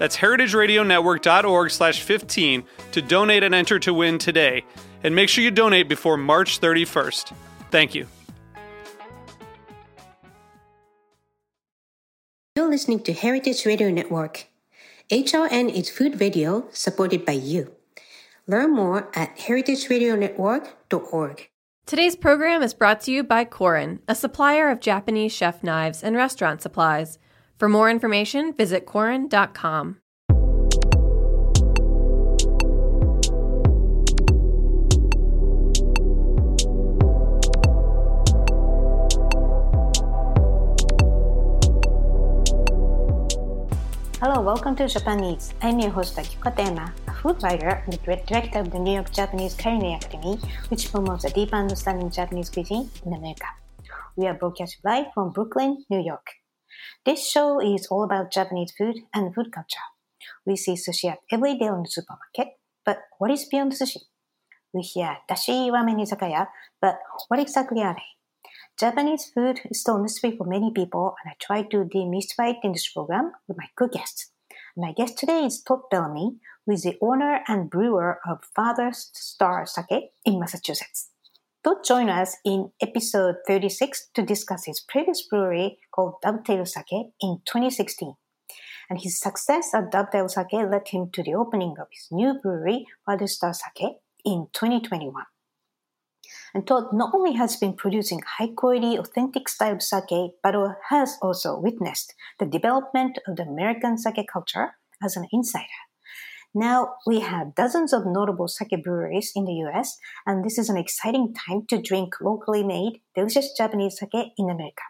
That's heritageradionetwork.org slash 15 to donate and enter to win today. And make sure you donate before March 31st. Thank you. You're listening to Heritage Radio Network. HRN is food radio supported by you. Learn more at heritageradionetwork.org. Today's program is brought to you by Korin, a supplier of Japanese chef knives and restaurant supplies. For more information, visit Korin.com. Hello, welcome to Japan Eats. I'm your host Akiko Katayama, a food writer and director of the New York Japanese Culinary Academy, which promotes a deep understanding of Japanese cuisine in America. We are broadcast live from Brooklyn, New York. This show is all about Japanese food and food culture. We see sushi at every day on the supermarket, but what is beyond sushi? We hear dashi ramen izakaya, but what exactly are they? Japanese food is still a mystery for many people, and I try to demystify it in this program with my good guests. My guest today is Todd Bellomy, who is the owner and brewer of Farthest Star Sake in Massachusetts. Todd joined us in episode 36 to discuss his previous brewery called Dovetail Sake in 2016. And his success at Dovetail Sake led him to the opening of his new brewery, Farthest Star Sake, in 2021. And Todd not only has been producing high quality, authentic style sake, but has also witnessed the development of the American sake culture as an insider. Now we have dozens of notable sake breweries in the US, and this is an exciting time to drink locally made, delicious Japanese sake in America.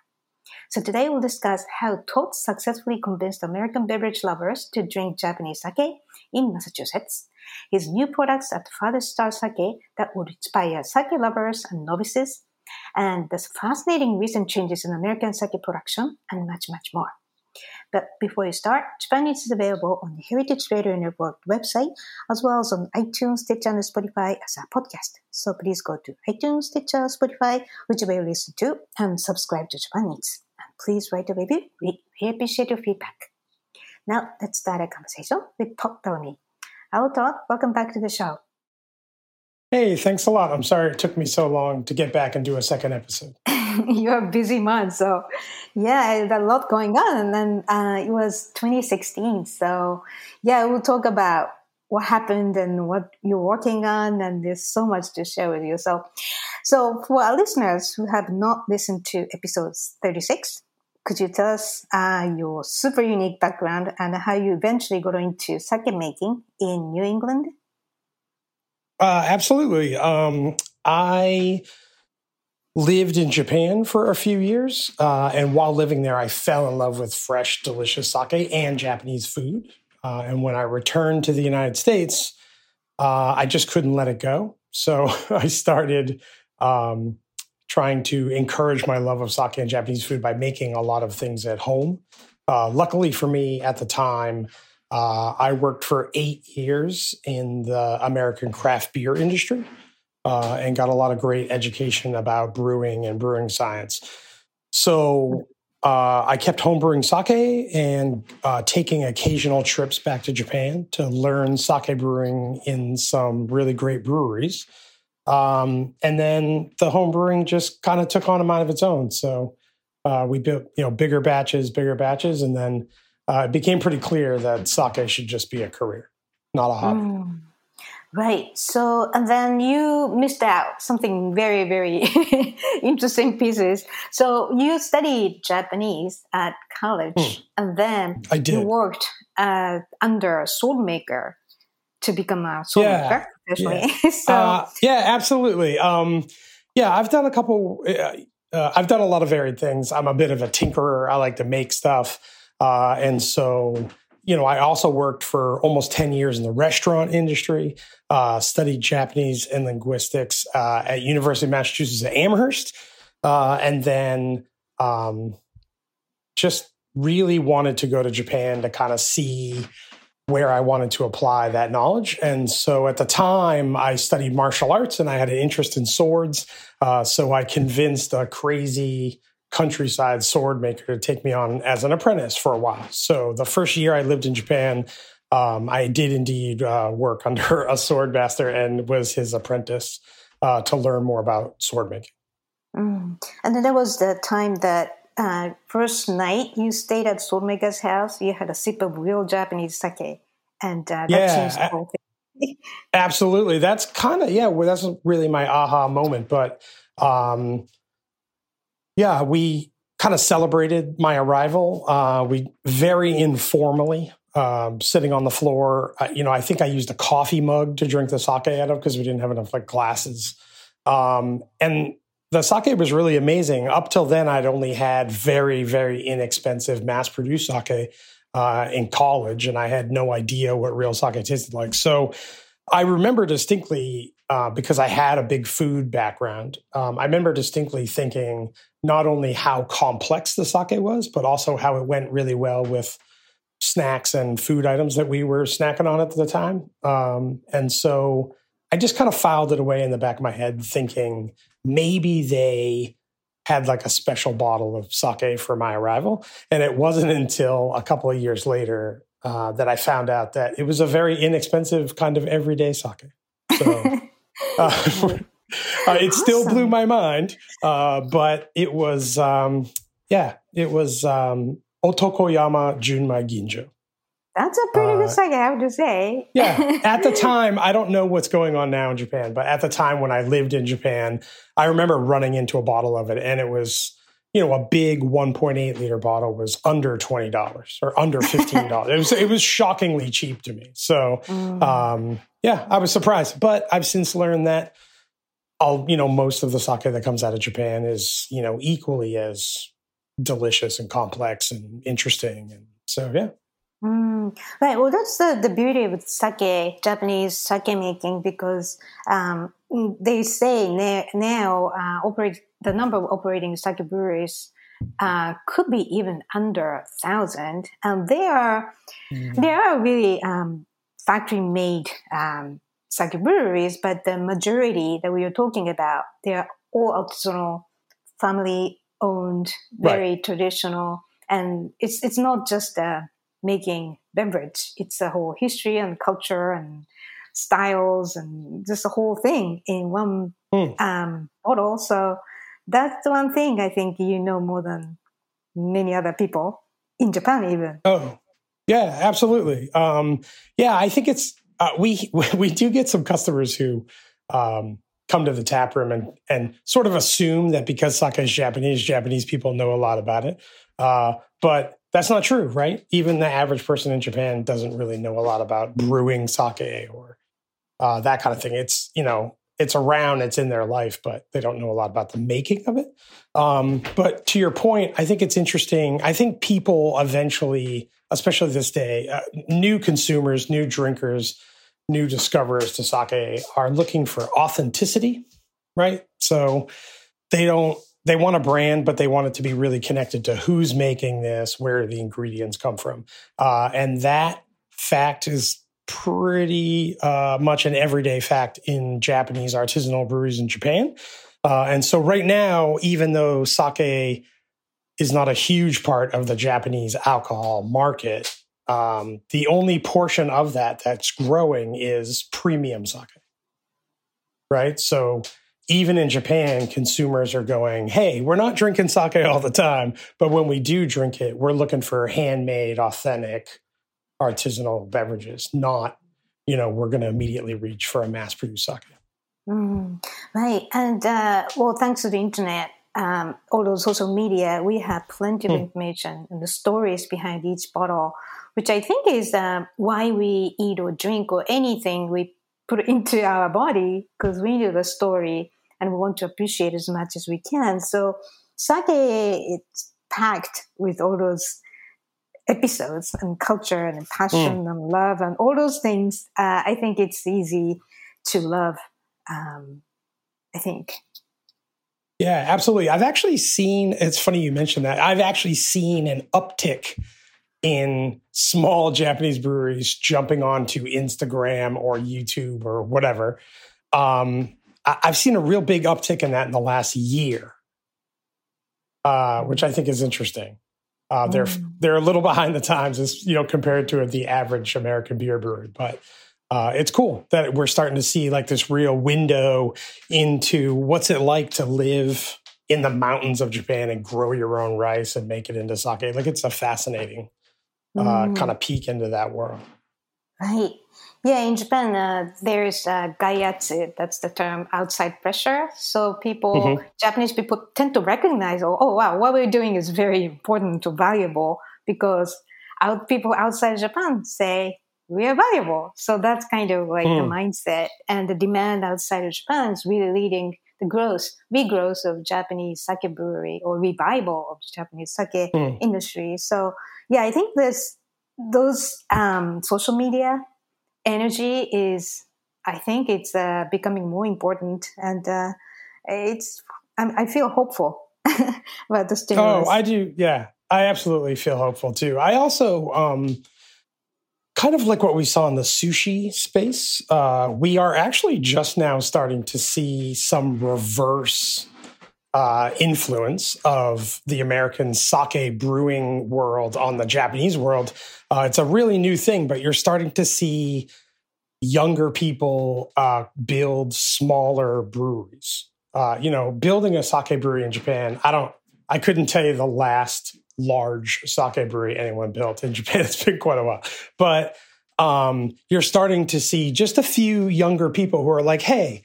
So today we'll discuss how Todd successfully convinced American beverage lovers to drink Japanese sake in Massachusetts, his new products at Farthest Star Sake that would inspire sake lovers and novices, and the fascinating recent changes in American sake production, and much, much more. But before you start, Japan Eats is available on the Heritage Radio Network website, as well as on iTunes, Stitcher, and Spotify as a podcast. So please go to iTunes, Stitcher, Spotify, whichever you listen to, and subscribe to Japan Eats. And please write a review. We really appreciate your feedback. Now, let's start a conversation with Todd Bellomy. Hello, Todd. Welcome back to the show. Hey, thanks a lot. I'm sorry it took me so long to get back and do a second episode. You're a busy man, so yeah, a lot going on. And then uh, it was 2016, so yeah, we'll talk about what happened and what you're working on, and there's so much to share with you. So, so for our listeners who have not listened to episodes 36, could you tell us uh, your super unique background and how you eventually got into sake making in New England? Uh, absolutely. Um, I lived in Japan for a few years, uh, and while living there, I fell in love with fresh, delicious sake and Japanese food. Uh, and when I returned to the United States, uh, I just couldn't let it go. So I started um, trying to encourage my love of sake and Japanese food by making a lot of things at home. Uh, luckily for me at the time, uh, I worked for eight years in the American craft beer industry uh, and got a lot of great education about brewing and brewing science. So uh, I kept homebrewing sake and uh, taking occasional trips back to Japan to learn sake brewing in some really great breweries. Um, and then the homebrewing just kind of took on a mind of its own. So uh, we built, you know, bigger batches, bigger batches, and then uh, it became pretty clear that sake should just be a career, not a hobby. Mm. Right. So, and then you missed out something very, very interesting pieces. So, you studied Japanese at college, Hmm. and then I did. you worked uh, under a sword maker to become a sword Yeah, maker professionally. so, Uh, yeah, absolutely. Um, yeah, I've done a couple. Uh, uh, I've done a lot of varied things. I'm a bit of a tinkerer. I like to make stuff, uh, and so you know, I also worked for almost ten years in the restaurant industry. Uh, studied Japanese and linguistics uh, at University of Massachusetts at Amherst, uh, and then um, just really wanted to go to Japan to kind of see where I wanted to apply that knowledge. And so at the time, I studied martial arts and I had an interest in swords. Uh, so I convinced a crazy countryside sword maker to take me on as an apprentice for a while. So the first year I lived in Japan, um, I did indeed uh, work under a sword master and was his apprentice uh, to learn more about sword making. mm. and then there was the time that uh, first night you stayed at swordmaker's house. You had a sip of real Japanese sake, and uh, that Yeah, changed the whole thing. Absolutely. That's kind of yeah. Well, that's really my aha moment. But um, yeah, we kind of celebrated my arrival. Uh, we very informally um, sitting on the floor. Uh, you know, I think I used a coffee mug to drink the sake out of because we didn't have enough like glasses. Um, and the sake was really amazing. Up till then, I'd only had very, very inexpensive mass produced sake uh, in college, and I had no idea what real sake tasted like. So I remember distinctly uh, because I had a big food background. Um, I remember distinctly thinking not only how complex the sake was, but also how it went really well with snacks and food items that we were snacking on at the time. Um, and so I just kind of filed it away in the back of my head, thinking maybe they had like a special bottle of sake for my arrival. And it wasn't until a couple of years later uh, that I found out that it was a very inexpensive kind of everyday sake. So uh, uh, it still blew my mind, uh, but it was, um, yeah, it was um, Otokoyama Junmai Ginjo. That's a pretty Uh, good sake, I would say. Yeah. At the time, I don't know what's going on now in Japan, but at the time when I lived in Japan, I remember running into a bottle of it and it was, you know, a big 1.8 liter bottle was under $20 or under $15. it was it was shockingly cheap to me. So, Mm. um, yeah, I was surprised, but I've since learned that all, you know, most of the sake that comes out of Japan is, you know, equally as delicious and complex and interesting and so yeah. Mm, right. Well, that's the, the beauty of sake, Japanese sake making, because um, mm, they say na- now uh, operate the number of operating sake breweries uh, could be even under a thousand, and they are they are really um, factory made um, sake breweries, but the majority that we are talking about, they are all artisanal, family owned, very traditional, and it's it's not just uh, making beverage; it's a whole history and culture and styles and just the whole thing in one Hmm. um, bottle. So that's the one thing I think you know more than many other people in Japan, even. Oh, yeah, absolutely. Um, yeah, I think it's uh, we we do get some customers who um, come to the tap room and and sort of assume that because sake is Japanese, Japanese people know a lot about it. Uh, but that's not true, right? Even the average person in Japan doesn't really know a lot about brewing sake or uh, that kind of thing. It's you know it's around, it's in their life, but they don't know a lot about the making of it. Um, but to your point, I think it's interesting. I think people eventually, especially this day, uh, new consumers, new drinkers, new discoverers to sake are looking for authenticity, right? So they don't they want a brand, but they want it to be really connected to who's making this, where the ingredients come from, uh, and that fact is pretty uh, much an everyday fact in Japanese artisanal breweries in Japan. Uh, and so right now, even though sake is not a huge part of the Japanese alcohol market, um, the only portion of that that's growing is premium sake. Right. So even in Japan, consumers are going, hey, we're not drinking sake all the time, but when we do drink it, we're looking for handmade, authentic, artisanal beverages, not you know, we're going to immediately reach for a mass produced sake. Mm, right. And uh, well, thanks to the internet, um, all those social media, we have plenty of mm. information and the stories behind each bottle, which I think is uh, why we eat or drink or anything we put into our body because we know the story and we want to appreciate as much as we can. So sake, it's packed with all those episodes and culture and passion mm. and love and all those things. Uh, I think it's easy to love. Um, I think. Yeah, absolutely. I've actually seen, it's funny you mentioned that. I've actually seen an uptick in small Japanese breweries jumping onto Instagram or YouTube or whatever. Um, I've seen a real big uptick in that in the last year, uh, which I think is interesting. Uh, they're mm. they're a little behind the times, as you know, compared to the average American beer brewery, but uh, it's cool that we're starting to see like this real window into what's it like to live in the mountains of Japan and grow your own rice and make it into sake. Like it's a fascinating mm. kind of peek into that world. Right. Yeah, in Japan, uh, there's uh, gaiatsu. That's the term outside pressure. So people, mm-hmm. Japanese people tend to recognize, oh, oh, wow, what we're doing is very important or valuable because out, people outside Japan say we are valuable. So that's kind of like mm. the mindset. And the demand outside of Japan is really leading the growth, regrowth of Japanese sake brewery or revival of Japanese sake mm. industry. So yeah, I think this those um, social media energy is I think it's uh, becoming more important, and uh, it's I'm, i feel hopeful about the stimulus. Oh, I do. Yeah, I absolutely feel hopeful too. I also um, kind of like what we saw in the sushi space. Uh, we are actually just now starting to see some reverse uh, influence of the American sake brewing world on the Japanese world. Uh, it's a really new thing, but you're starting to see younger people uh, build smaller breweries. Uh, you know, building a sake brewery in Japan, I don't, I couldn't tell you the last large sake brewery anyone built in Japan. It's been quite a while, but um, you're starting to see just a few younger people who are like, hey,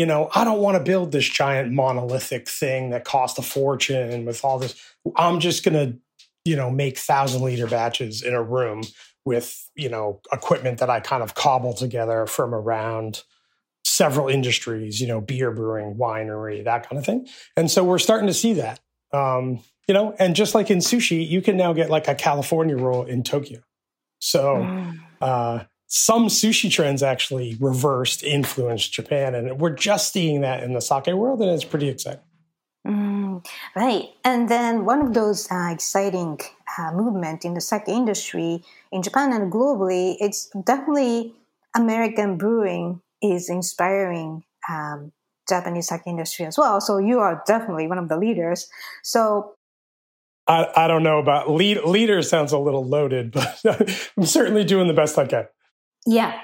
you know, I don't want to build this giant monolithic thing that cost a fortune and with all this. I'm just going to, you know, make thousand liter batches in a room with, you know, equipment that I kind of cobble together from around several industries, you know, beer brewing, winery, that kind of thing. And so we're starting to see that. Um, you know, and just like in sushi, you can now get like a California roll in Tokyo. So, mm. uh, some sushi trends actually reversed influenced Japan, and we're just seeing that in the sake world, and it's pretty exciting. Mm, right, and then one of those uh, exciting uh, movement in the sake industry in Japan and globally, it's definitely American brewing is inspiring um, Japanese sake industry as well. So you are definitely one of the leaders. So I, I don't know about lead, leader sounds a little loaded, but I'm certainly doing the best I can. Yeah.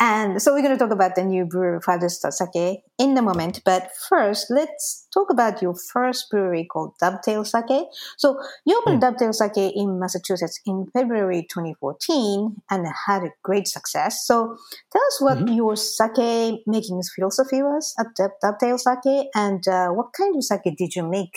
And so we're going to talk about the new brewery, Farthest Sake, in a moment. But first, let's talk about your first brewery called Dovetail Sake. So you opened mm. Dovetail Sake in Massachusetts in February 2014 and had a great success. So tell us what mm-hmm. your sake making philosophy was at Dovetail Sake and uh, what kind of sake did you make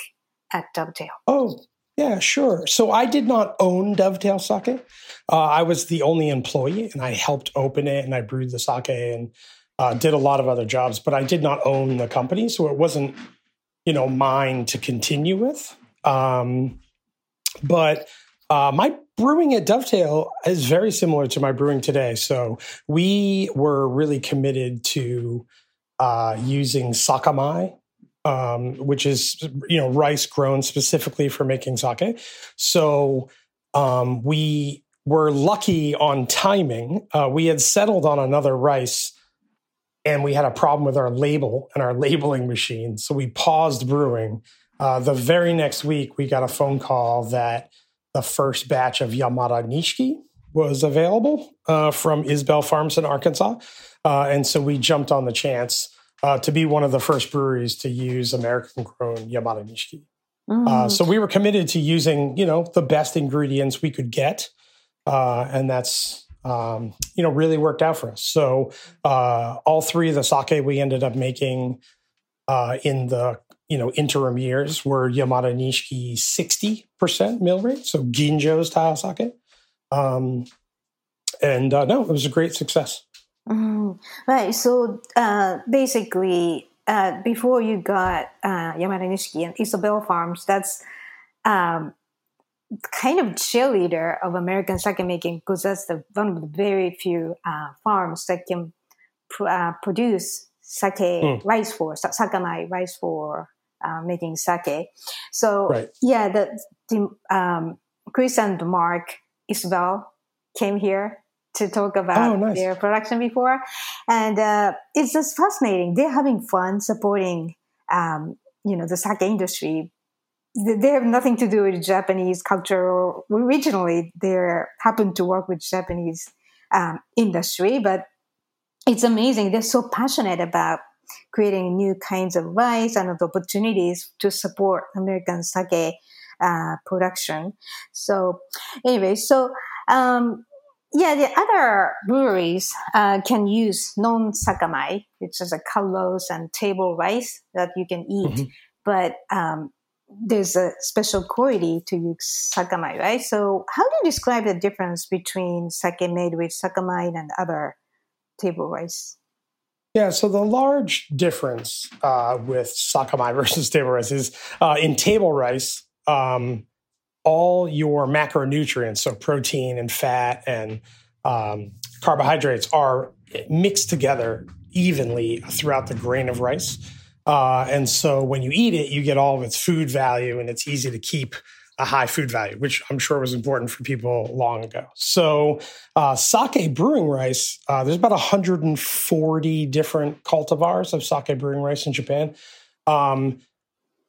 at Dovetail? Oh, yeah, sure. So I did not own Dovetail Sake. Uh, I was the only employee, and I helped open it, and I brewed the sake, and uh, did a lot of other jobs. But I did not own the company, so it wasn't, you know, mine to continue with. Um, but uh, my brewing at Dovetail is very similar to my brewing today. So we were really committed to uh, using sakamai um, which is you know rice grown specifically for making sake. So um, we were lucky on timing. Uh, we had settled on another rice, and we had a problem with our label and our labeling machine. So we paused brewing. Uh, the very next week, we got a phone call that the first batch of Yamada Nishiki was available uh, from Isbell Farms in Arkansas. Uh, and so we jumped on the chance uh, to be one of the first breweries to use American grown Yamada Nishiki. Mm. Uh, so we were committed to using, you know, the best ingredients we could get, uh, and that's um, you know, really worked out for us. So uh, all three of the sake we ended up making uh, in the you know interim years were Yamada Nishiki sixty percent mill rate, so Ginjo style sake. Um, and uh, no, it was a great success. Mm, right. So uh, basically, uh, before you got uh, Yamada Nishiki and Isbell Farms, that's um, kind of cheerleader of American sake making because that's the one of the very few uh, farms that can pr- uh, produce sake mm. rice for sakamai rice for uh, making sake. So right. yeah, the, the um, Chris and Mark Isabel came here to talk about oh, nice. their production before, and uh, it's just fascinating. They're having fun supporting, um, you know, the sake industry. They have nothing to do with Japanese culture. Originally, they happened to work with Japanese um, industry, but it's amazing. They're so passionate about creating new kinds of rice and opportunities to support American sake uh, production. So, anyway, so um, yeah, the other breweries uh, can use non-sakamai, which is a Calrose and table rice that you can eat, mm-hmm. but um, there's a special quality to use sakamai, right? So, how do you describe the difference between sake made with sakamai and other table rice? Yeah, so the large difference uh, with sakamai versus table rice is uh, in table rice, um, all your macronutrients, so protein and fat and um, carbohydrates, are mixed together evenly throughout the grain of rice. Uh, and so when you eat it, you get all of its food value and it's easy to keep a high food value, which I'm sure was important for people long ago. So, uh, sake brewing rice, uh, there's about 140 different cultivars of sake brewing rice in Japan. Um,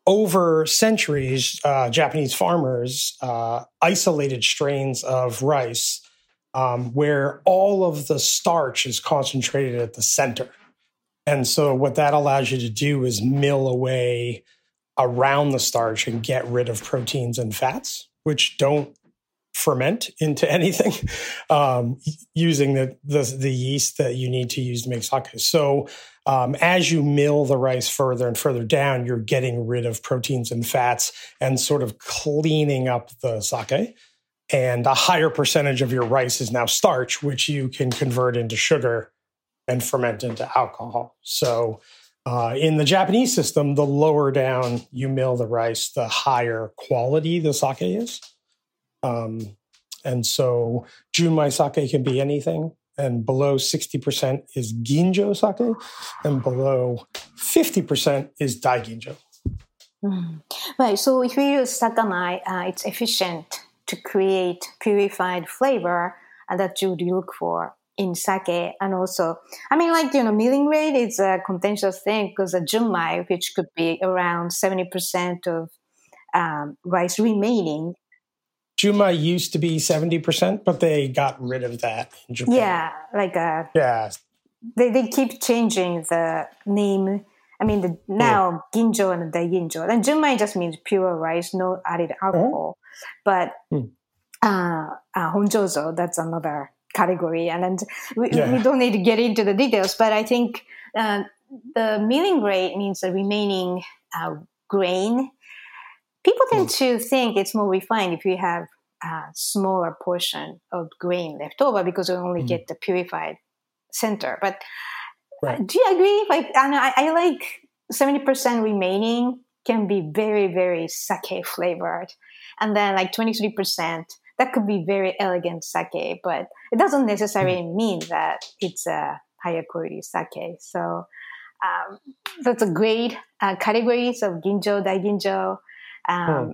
over centuries, uh, Japanese farmers uh, isolated strains of rice um, where all of the starch is concentrated at the center. And so, what that allows you to do is mill away around the starch and get rid of proteins and fats, which don't ferment into anything um, using the, the, the yeast that you need to use to make sake. So um, as you mill the rice further and further down, you're getting rid of proteins and fats and sort of cleaning up the sake. And a higher percentage of your rice is now starch, which you can convert into sugar and ferment into alcohol. So uh, in the Japanese system, the lower down you mill the rice, the higher quality the sake is. Um, and so Junmai sake can be anything. And below 60% is Ginjo sake, and below 50% is Daiginjo. Mm. Right. So if you use sakamai, uh, it's efficient to create purified flavor that you would look for in sake and also i mean like you know milling rate is a contentious thing because a junmai which could be around 70% of um, rice remaining Junmai used to be 70%, but they got rid of that in Japan. Yeah, like uh Yeah. They they keep changing the name. I mean the now mm. Ginjo and Daiginjo. And Junmai just means pure rice, no added alcohol. Mm. But mm. uh, uh Honjozo, that's another category. And, and we, yeah. we, don't need to get into the details, but I think uh, the milling rate means the remaining uh, grain. People tend mm. to think it's more refined if you have a smaller portion of grain left over because you only mm. get the purified center. But right. do you agree? Like, I, I like 70% remaining can be very, very sake flavored. And then like 23% that could be very elegant sake, but it doesn't necessarily hmm. mean that it's a higher quality sake. So um, that's a great uh, categories of ginjo, daiginjo, um, hmm.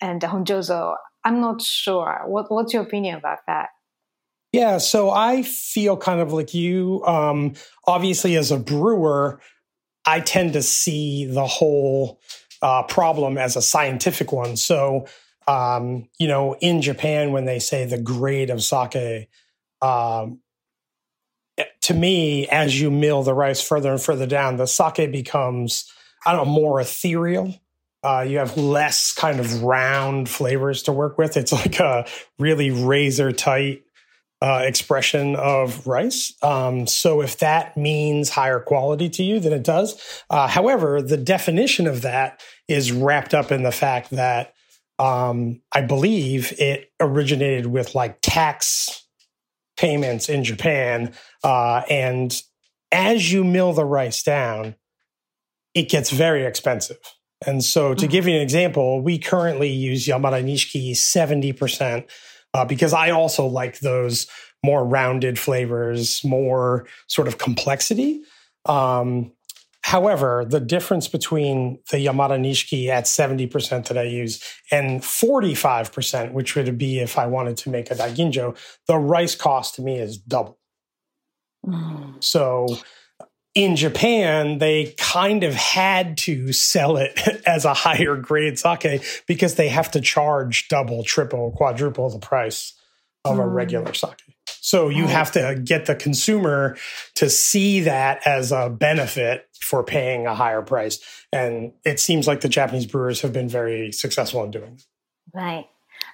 and honjozo. I'm not sure. What, what's your opinion about that? Yeah, so I feel kind of like you. Um, obviously, as a brewer, I tend to see the whole uh, problem as a scientific one. So um, you know, in Japan, when they say the grade of sake, um, to me, as you mill the rice further and further down, the sake becomes, I don't know, more ethereal. Uh, you have less kind of round flavors to work with. It's like a really razor tight uh, expression of rice. Um, so if that means higher quality to you, then it does. Uh, however, the definition of that is wrapped up in the fact that um, I believe it originated with like tax payments in Japan. Uh, and as you mill the rice down, it gets very expensive. And so, to mm-hmm. give you an example, we currently use Yamada Nishiki 70% uh, because I also like those more rounded flavors, more sort of complexity. Um, however, the difference between the Yamada Nishiki at 70% that I use and 45%, which would be if I wanted to make a daiginjo, the rice cost to me is double. Mm. So in Japan, they kind of had to sell it as a higher grade sake because they have to charge double, triple, quadruple the price of mm. a regular sake. So you have to get the consumer to see that as a benefit for paying a higher price. And it seems like the Japanese brewers have been very successful in doing that. Right.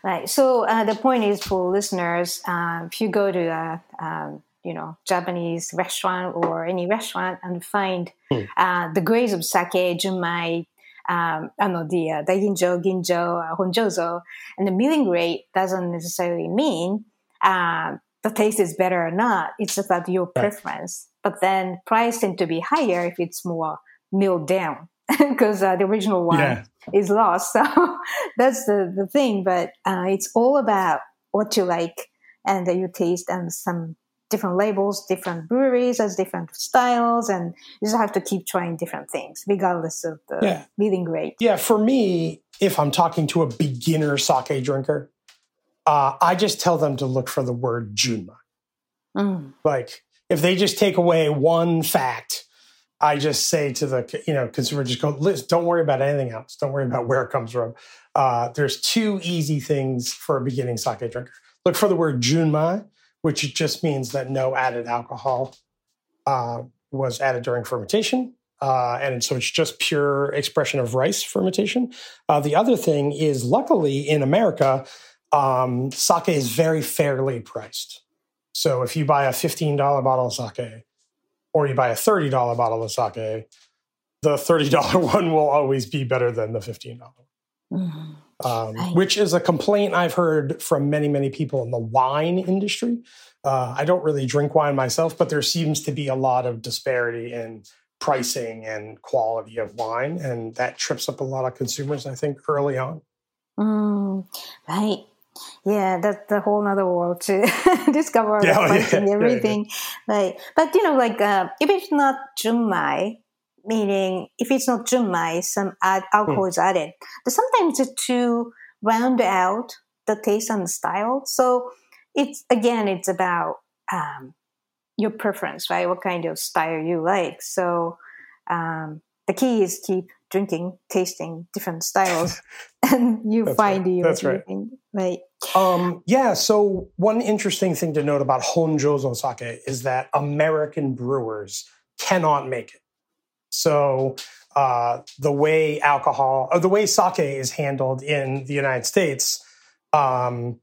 Right. So uh, the point is for listeners, uh, if you go to a, um, you know Japanese restaurant or any restaurant and find mm. uh, the grades of sake, junmai, um, I know the uh, daiginjo, ginjo, uh, honjozo, and the milling rate doesn't necessarily mean uh, the taste is better or not. It's about your preference. But then price tend to be higher if it's more milled down because uh, the original one yeah. is lost. So that's the, the thing. But uh, it's all about what you like and that you taste and some different labels, different breweries has different styles, and you just have to keep trying different things, regardless of the yeah. leading grade. Yeah, for me, if I'm talking to a beginner sake drinker, uh, I just tell them to look for the word Junmai. Mm. Like, if they just take away one fact, I just say to the you know consumer, just go, Liz, don't worry about anything else. Don't worry about where it comes from. Uh, there's two easy things for a beginning sake drinker. Look for the word Junmai, which just means that no added alcohol uh, was added during fermentation. Uh, and so it's just pure expression of rice fermentation. Uh, the other thing is, luckily in America, um, sake is very fairly priced. So if you buy a $15 bottle of sake or you buy a $30 bottle of sake, the $30 one will always be better than the $15 mm-hmm um, which is a complaint I've heard from many, many people in the wine industry. Uh, I don't really drink wine myself, but there seems to be a lot of disparity in pricing and quality of wine, and that trips up a lot of consumers, I think, early on. Mm, right. Yeah, that's a whole other world to discover yeah, pricing yeah, everything. Yeah, right. But you know, like uh, if it's not Junmai, meaning if it's not junmai, some add, alcohol is added. But sometimes to round out the taste and the style. So it's again, it's about um, your preference, right? What kind of style you like. So um, the key is keep drinking, tasting different styles, and you That's find right. your That's right. right. Um, yeah. So one interesting thing to note about Honjozo sake is that American brewers cannot make it. So uh, the way alcohol, or the way sake is handled in the United States, um,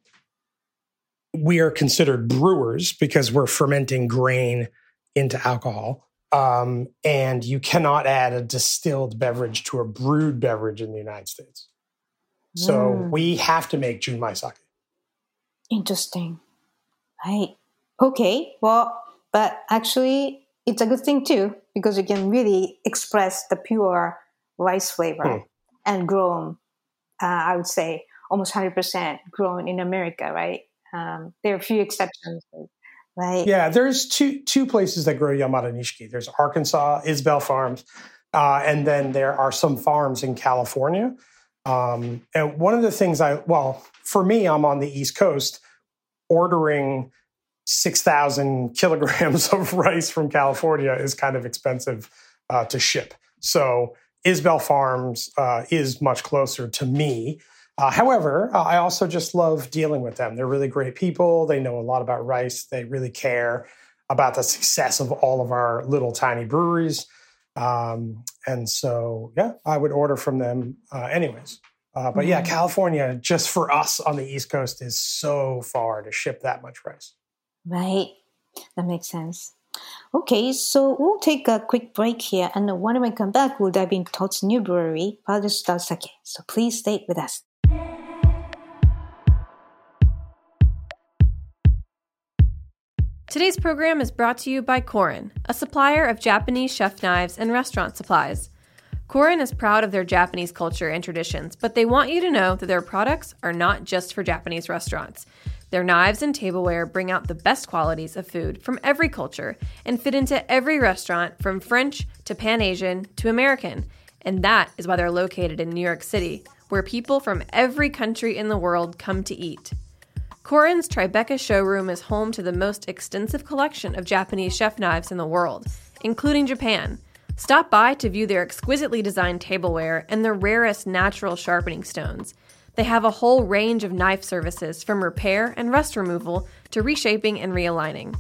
we are considered brewers because we're fermenting grain into alcohol. Um, and you cannot add a distilled beverage to a brewed beverage in the United States. So mm. we have to make junmai sake. Interesting. Right. Okay. Well, but actually, it's a good thing too because you can really express the pure rice flavor mm. and grown. Uh, I would say almost hundred percent grown in America, right? Um, there are a few exceptions, right? Yeah, there's two two places that grow Yamada Nishiki. There's Arkansas, Isbell Farms, uh, and then there are some farms in California. Um, and one of the things I well, for me, I'm on the East Coast ordering 6,000 kilograms of rice from California is kind of expensive uh, to ship. So Isbell Farms uh, is much closer to me. Uh, however, I also just love dealing with them. They're really great people. They know a lot about rice. They really care about the success of all of our little tiny breweries. Um, and so, yeah, I would order from them uh, anyways. Uh, but yeah, mm-hmm. California, just for us on the East Coast, is so far to ship that much rice. Right. That makes sense. Okay, so we'll take a quick break here, and when we come back, we'll dive into Todd's new brewery, Farthest Sake. So please stay with us. Today's program is brought to you by Korin, a supplier of Japanese chef knives and restaurant supplies. Korin is proud of their Japanese culture and traditions, but they want you to know that their products are not just for Japanese restaurants. Their knives and tableware bring out the best qualities of food from every culture and fit into every restaurant from French to Pan Asian to American. And that is why they're located in New York City, where people from every country in the world come to eat. Korin's Tribeca showroom is home to the most extensive collection of Japanese chef knives in the world, including Japan. Stop by to view their exquisitely designed tableware and the rarest natural sharpening stones. They have a whole range of knife services from repair and rust removal to reshaping and realigning.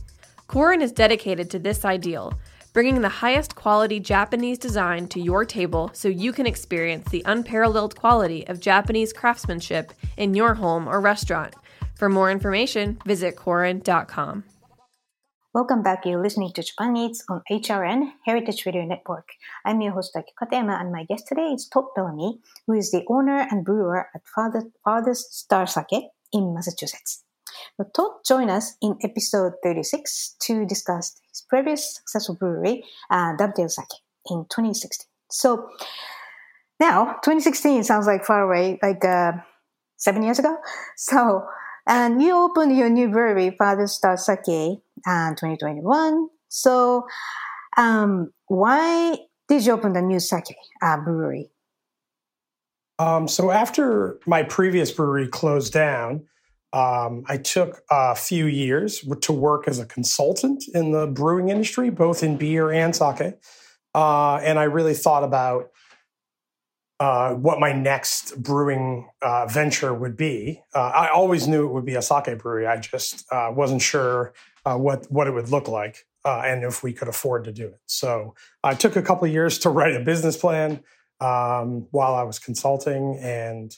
Korin is dedicated to this ideal, bringing the highest quality Japanese design to your table so you can experience the unparalleled quality of Japanese craftsmanship in your home or restaurant. For more information, visit Korin.com. Welcome back. You're listening to Japan Eats on HRN Heritage Radio Network. I'm your host, Aki and my guest today is Todd Bellomy, who is the owner and brewer at Father, Farthest Star Sake in Massachusetts. But Todd joined us in episode 36 to discuss his previous successful brewery, uh, Sake, in 2016. So now, 2016 sounds like far away, like uh, seven years ago. So, and you opened your new brewery, Farthest Star Sake, in uh, 2021. So, um, why did you open the new sake uh, brewery? Um, so after my previous brewery closed down, um, I took a few years to work as a consultant in the brewing industry, both in beer and sake. Uh, and I really thought about uh, what my next brewing uh, venture would be. Uh, I always knew it would be a sake brewery. I just uh, wasn't sure uh, what what it would look like and if we could afford to do it. So I took a couple years to write a business plan um, while I was consulting, and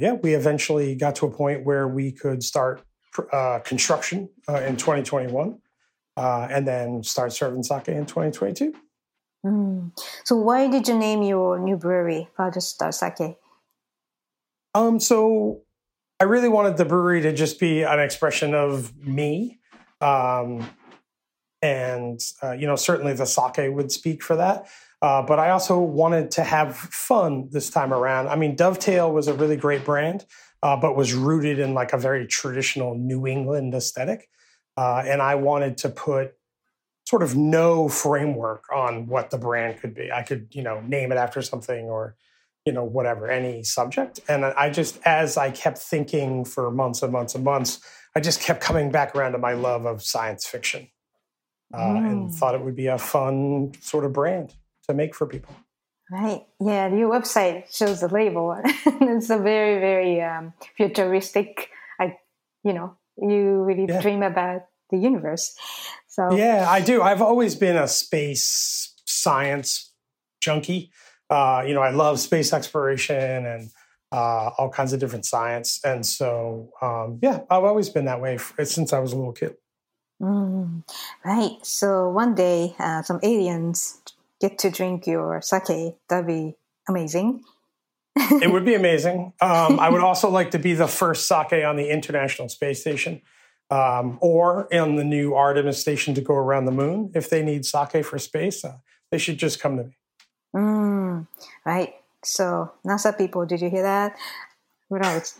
yeah, we eventually got to a point where we could start construction in 2021, and then start serving sake in 2022. Mm. So why did you name your new brewery Farthest Star Sake? Um, so I really wanted the brewery to just be an expression of me. Um, and, uh, you know, certainly the sake would speak for that. Uh, but I also wanted to have fun this time around. I mean, Dovetail was a really great brand, uh, but was rooted in like a very traditional New England aesthetic. Uh, and I wanted to put sort of no framework on what the brand could be. I could, you know, name it after something or, you know, whatever, any subject. And I just, as I kept thinking for months and months and months, I just kept coming back around to my love of science fiction uh, mm. and thought it would be a fun sort of brand to make for people. Right. Yeah, your website shows the label. it's a very, very um, futuristic. I, you know, you really yeah. dream about the universe. So yeah, I do. I've always been a space science junkie. Uh, you know, I love space exploration and uh, all kinds of different science, and so um, yeah, I've always been that way since I was a little kid. Mm, right. So one day, uh, some aliens get to drink your sake. That'd be amazing. it would be amazing. Um, I would also like to be the first sake on the International Space Station um, or in the new Artemis station to go around the moon. If they need sake for space, uh, they should just come to me. Mm, right. So, NASA people, did you hear that? Who knows?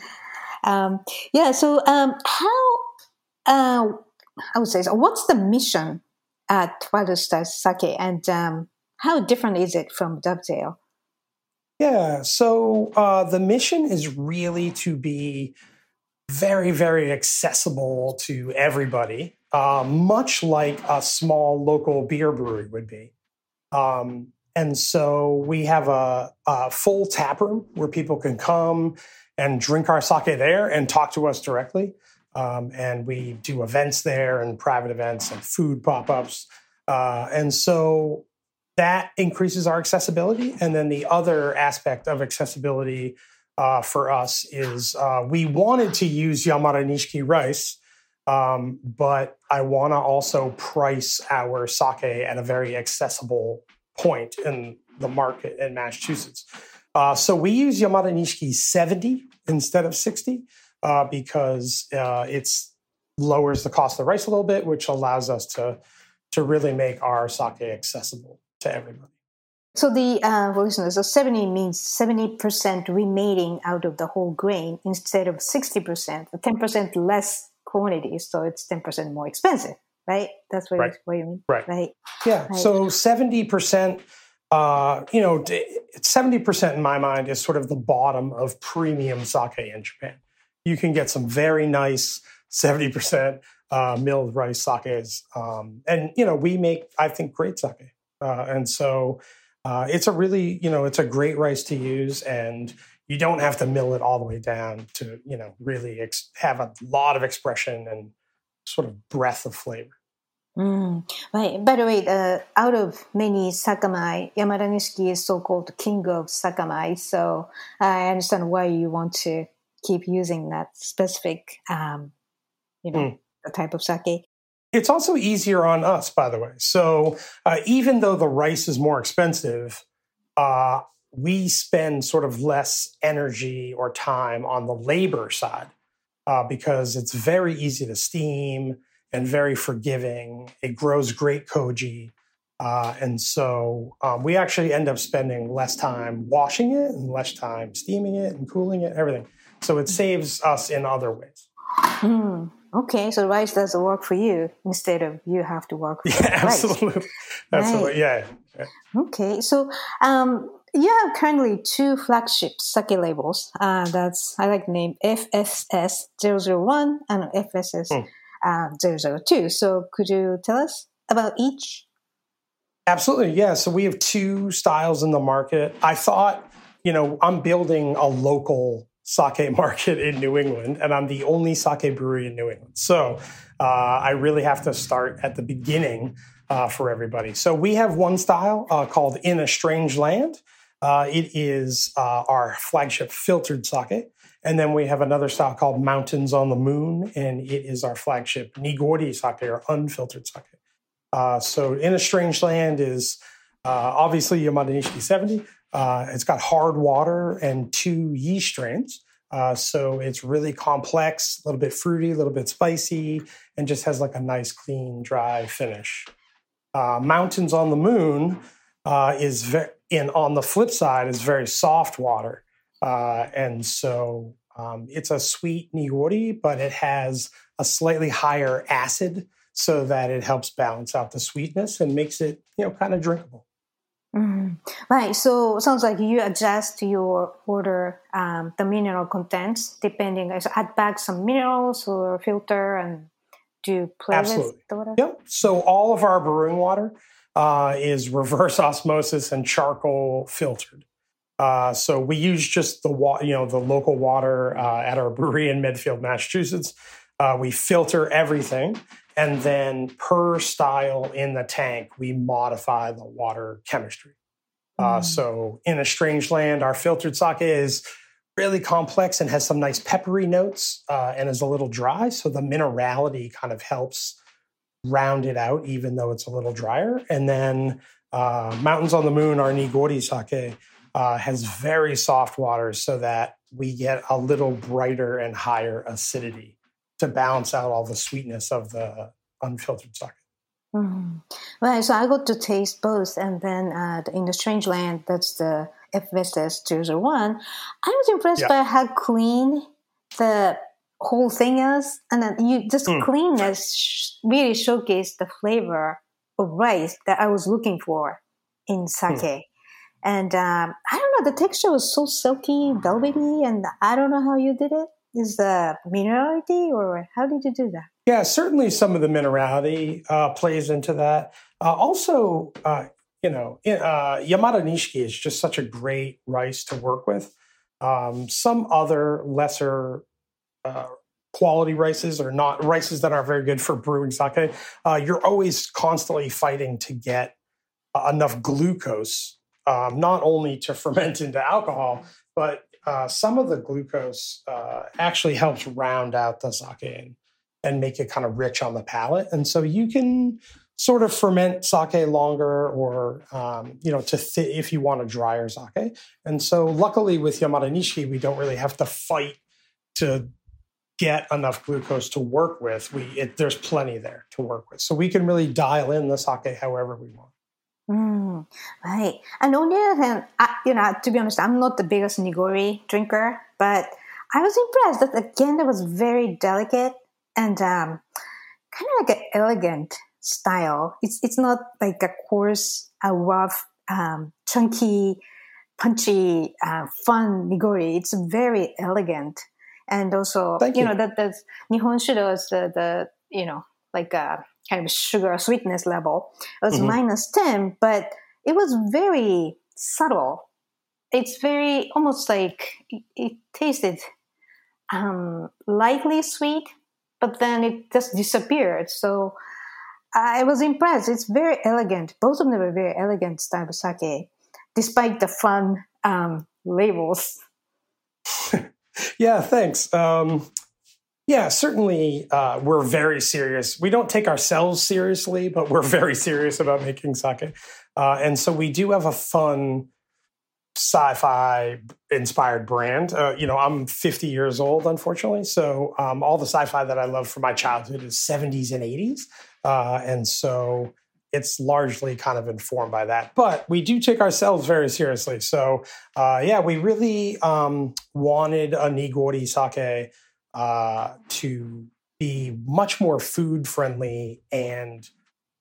Um, yeah. So, um, how uh, I would say, so what's the mission at Star Sake, and um, how different is it from Dovetail? Yeah. So uh, the mission is really to be very, very accessible to everybody, uh, much like a small local beer brewery would be. Um, and so we have a, a, full tap room where people can come and drink our sake there and talk to us directly. Um, and we do events there and private events and food pop ups. Uh, and so that increases our accessibility. And then the other aspect of accessibility uh, for us is uh, we wanted to use Yamada Nishiki rice, Um, but I want to also price our sake at a very accessible point in the market in Massachusetts. Uh, so we use Yamada Nishiki 70 instead of 60 uh, because uh, it's lowers the cost of the rice a little bit, which allows us to to really make our sake accessible to everybody. So the uh, for listeners, so seventy means seventy percent remaining out of the whole grain instead of sixty percent, ten percent less quantity, so it's ten percent more expensive, right? That's what, right. you, what you mean, right? Right. Yeah. Right. So seventy percent. Uh, you know, seventy percent in my mind is sort of the bottom of premium sake in Japan. You can get some very nice seventy percent uh, milled rice sakes, um, and you know, we make I think great sake, uh, and so uh, it's a really, you know, it's a great rice to use, and you don't have to mill it all the way down to, you know, really ex- have a lot of expression and sort of breadth of flavor. Mm, right. By the way, uh, out of many sakamai, Yamada Nishiki is so-called king of sakamai. So I understand why you want to keep using that specific, um, you know, mm. the type of sake. It's also easier on us, by the way. So uh, even though the rice is more expensive, uh, we spend sort of less energy or time on the labor side uh, because it's very easy to steam and very forgiving. It grows great koji. Uh, and so um, we actually end up spending less time washing it and less time steaming it and cooling it, everything. So it saves us in other ways. Mm. Okay, so rice does the work for you instead of you have to work. yeah, absolutely, absolutely, right. yeah, yeah, Okay, so um, you have currently two flagship sake labels. Uh, that's I like the name FSS 001 and FSS hmm. uh, 002. So could you tell us about each? Absolutely, yeah. So we have two styles in the market. I thought, you know, I'm building a local sake market in New England, and I'm the only sake brewery in New England. So uh, I really have to start at the beginning uh, for everybody. So we have one style uh, called In a Strange Land. Uh, it is uh, our flagship filtered sake. And then we have another style called Mountains on the Moon, and it is our flagship Nigori sake or unfiltered sake. Uh, so In a Strange Land is obviously Yamada Nishiki 70, uh, it's got hard water and two yeast strains. Uh, so it's really complex, a little bit fruity, a little bit spicy, and just has like a nice, clean, dry finish. Uh, Mountains on the Moon uh, is very, and on the flip side is very soft water, uh, and so um, it's a sweet nigori, but it has a slightly higher acid, so that it helps balance out the sweetness and makes it you know kind of drinkable. Mm. Right. So sounds like you adjust your order um, the mineral contents depending. So add back some minerals or filter and do play Absolutely. with the water. Yep. So all of our brewing water uh, is reverse osmosis and charcoal filtered. Uh, so we use just the water, you know, the local water uh, at our brewery in Medfield, Massachusetts. Uh, we filter everything and then per style in the tank, we modify the water chemistry. Uh, mm. Uh, so in a strange land, our filtered sake is really complex and has some nice peppery notes uh, and is a little dry. So the minerality kind of helps round it out, even though it's a little drier. And then uh, Mountains on the Moon, our Nigori sake, uh, has very soft waters so that we get a little brighter and higher acidity to balance out all the sweetness of the unfiltered sake. Mm-hmm. Right, so I got to taste both, and then uh, in the Strange Land, that's the FSS 201. I was impressed yeah. by how clean the whole thing is, and then you just mm. cleanness sh- really showcased the flavor of rice that I was looking for in sake. Mm. And um, I don't know, the texture was so silky, velvety, and I don't know how you did it is the minerality or how did you do that? Yeah, certainly some of the minerality uh, plays into that. Uh, also, uh, you know, uh, Yamada Nishiki is just such a great rice to work with. Um, some other lesser uh, quality rices or not rices that aren't very good for brewing sake, uh, you're always constantly fighting to get enough glucose, um, not only to ferment into alcohol, but uh, some of the glucose uh, actually helps round out the sake and and make it kind of rich on the palate. And so you can sort of ferment sake longer or um, you know to th- if you want a drier sake. And so luckily with yamada nishi we don't really have to fight to get enough glucose to work with. We it, there's plenty there to work with. So we can really dial in the sake however we want Mm, right. And on the other hand, I, you know, to be honest, I'm not the biggest nigori drinker, but I was impressed that again, it was very delicate and um, kind of like an elegant style. It's it's not like a coarse, a rough, um, chunky, punchy, uh, fun nigori. It's very elegant, and also you you. know that the Nihonshudo is the, the you know like a kind of sugar sweetness level. It was Mhm. minus ten, but it was very subtle. It's very almost like it, it tasted um, lightly sweet, but then it just disappeared. So I was impressed. It's very elegant. Both of them are very elegant style of sake, despite the fun um, labels. Yeah, thanks. Um, yeah, certainly uh, we're very serious. We don't take ourselves seriously, but we're very serious about making sake. Uh, and so we do have a fun sci-fi inspired brand. Uh, you know, I'm 50 years old, unfortunately. So um, all the sci-fi that I love from my childhood is 70s and 80s. Uh, and so it's largely kind of informed by that. But we do take ourselves very seriously. So uh, yeah, we really um, wanted a Nigori sake uh, to be much more food friendly and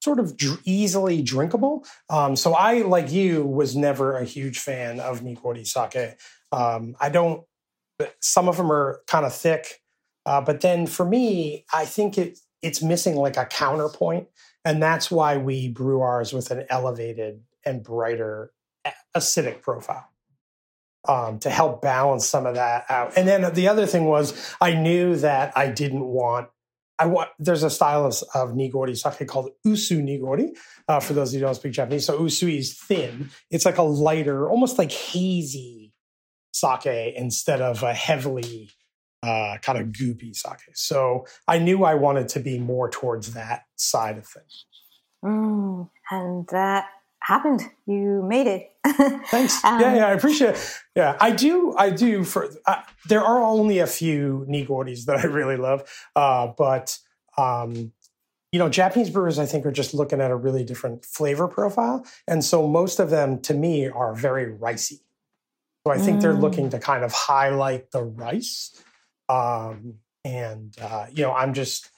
sort of dr- easily drinkable. Um, so I, like you, was never a huge fan of Nigori sake. Um, I don't. Some of them are kind of thick, uh, but then for me, I think it it's missing like a counterpoint, and that's why we brew ours with an elevated and brighter acidic profile um, to help balance some of that out. And then the other thing was I knew that I didn't want. I want. There's a style of, of nigori sake called usu nigori. Uh, for those who don't speak Japanese, so usui is thin. It's like a lighter, almost like hazy sake instead of a heavily uh, kind of goopy sake. So I knew I wanted to be more towards that side of things. Mm, and that happened. You made it. Thanks. Um, yeah, yeah, I appreciate it. Yeah, I do. I do. For uh, there are only a few nigoris that I really love, uh, but um, you know, Japanese brewers I think are just looking at a really different flavor profile, and so most of them, to me, are very ricey. So I think they're Mm. looking to kind of highlight the rice, um, and uh, you know, I'm just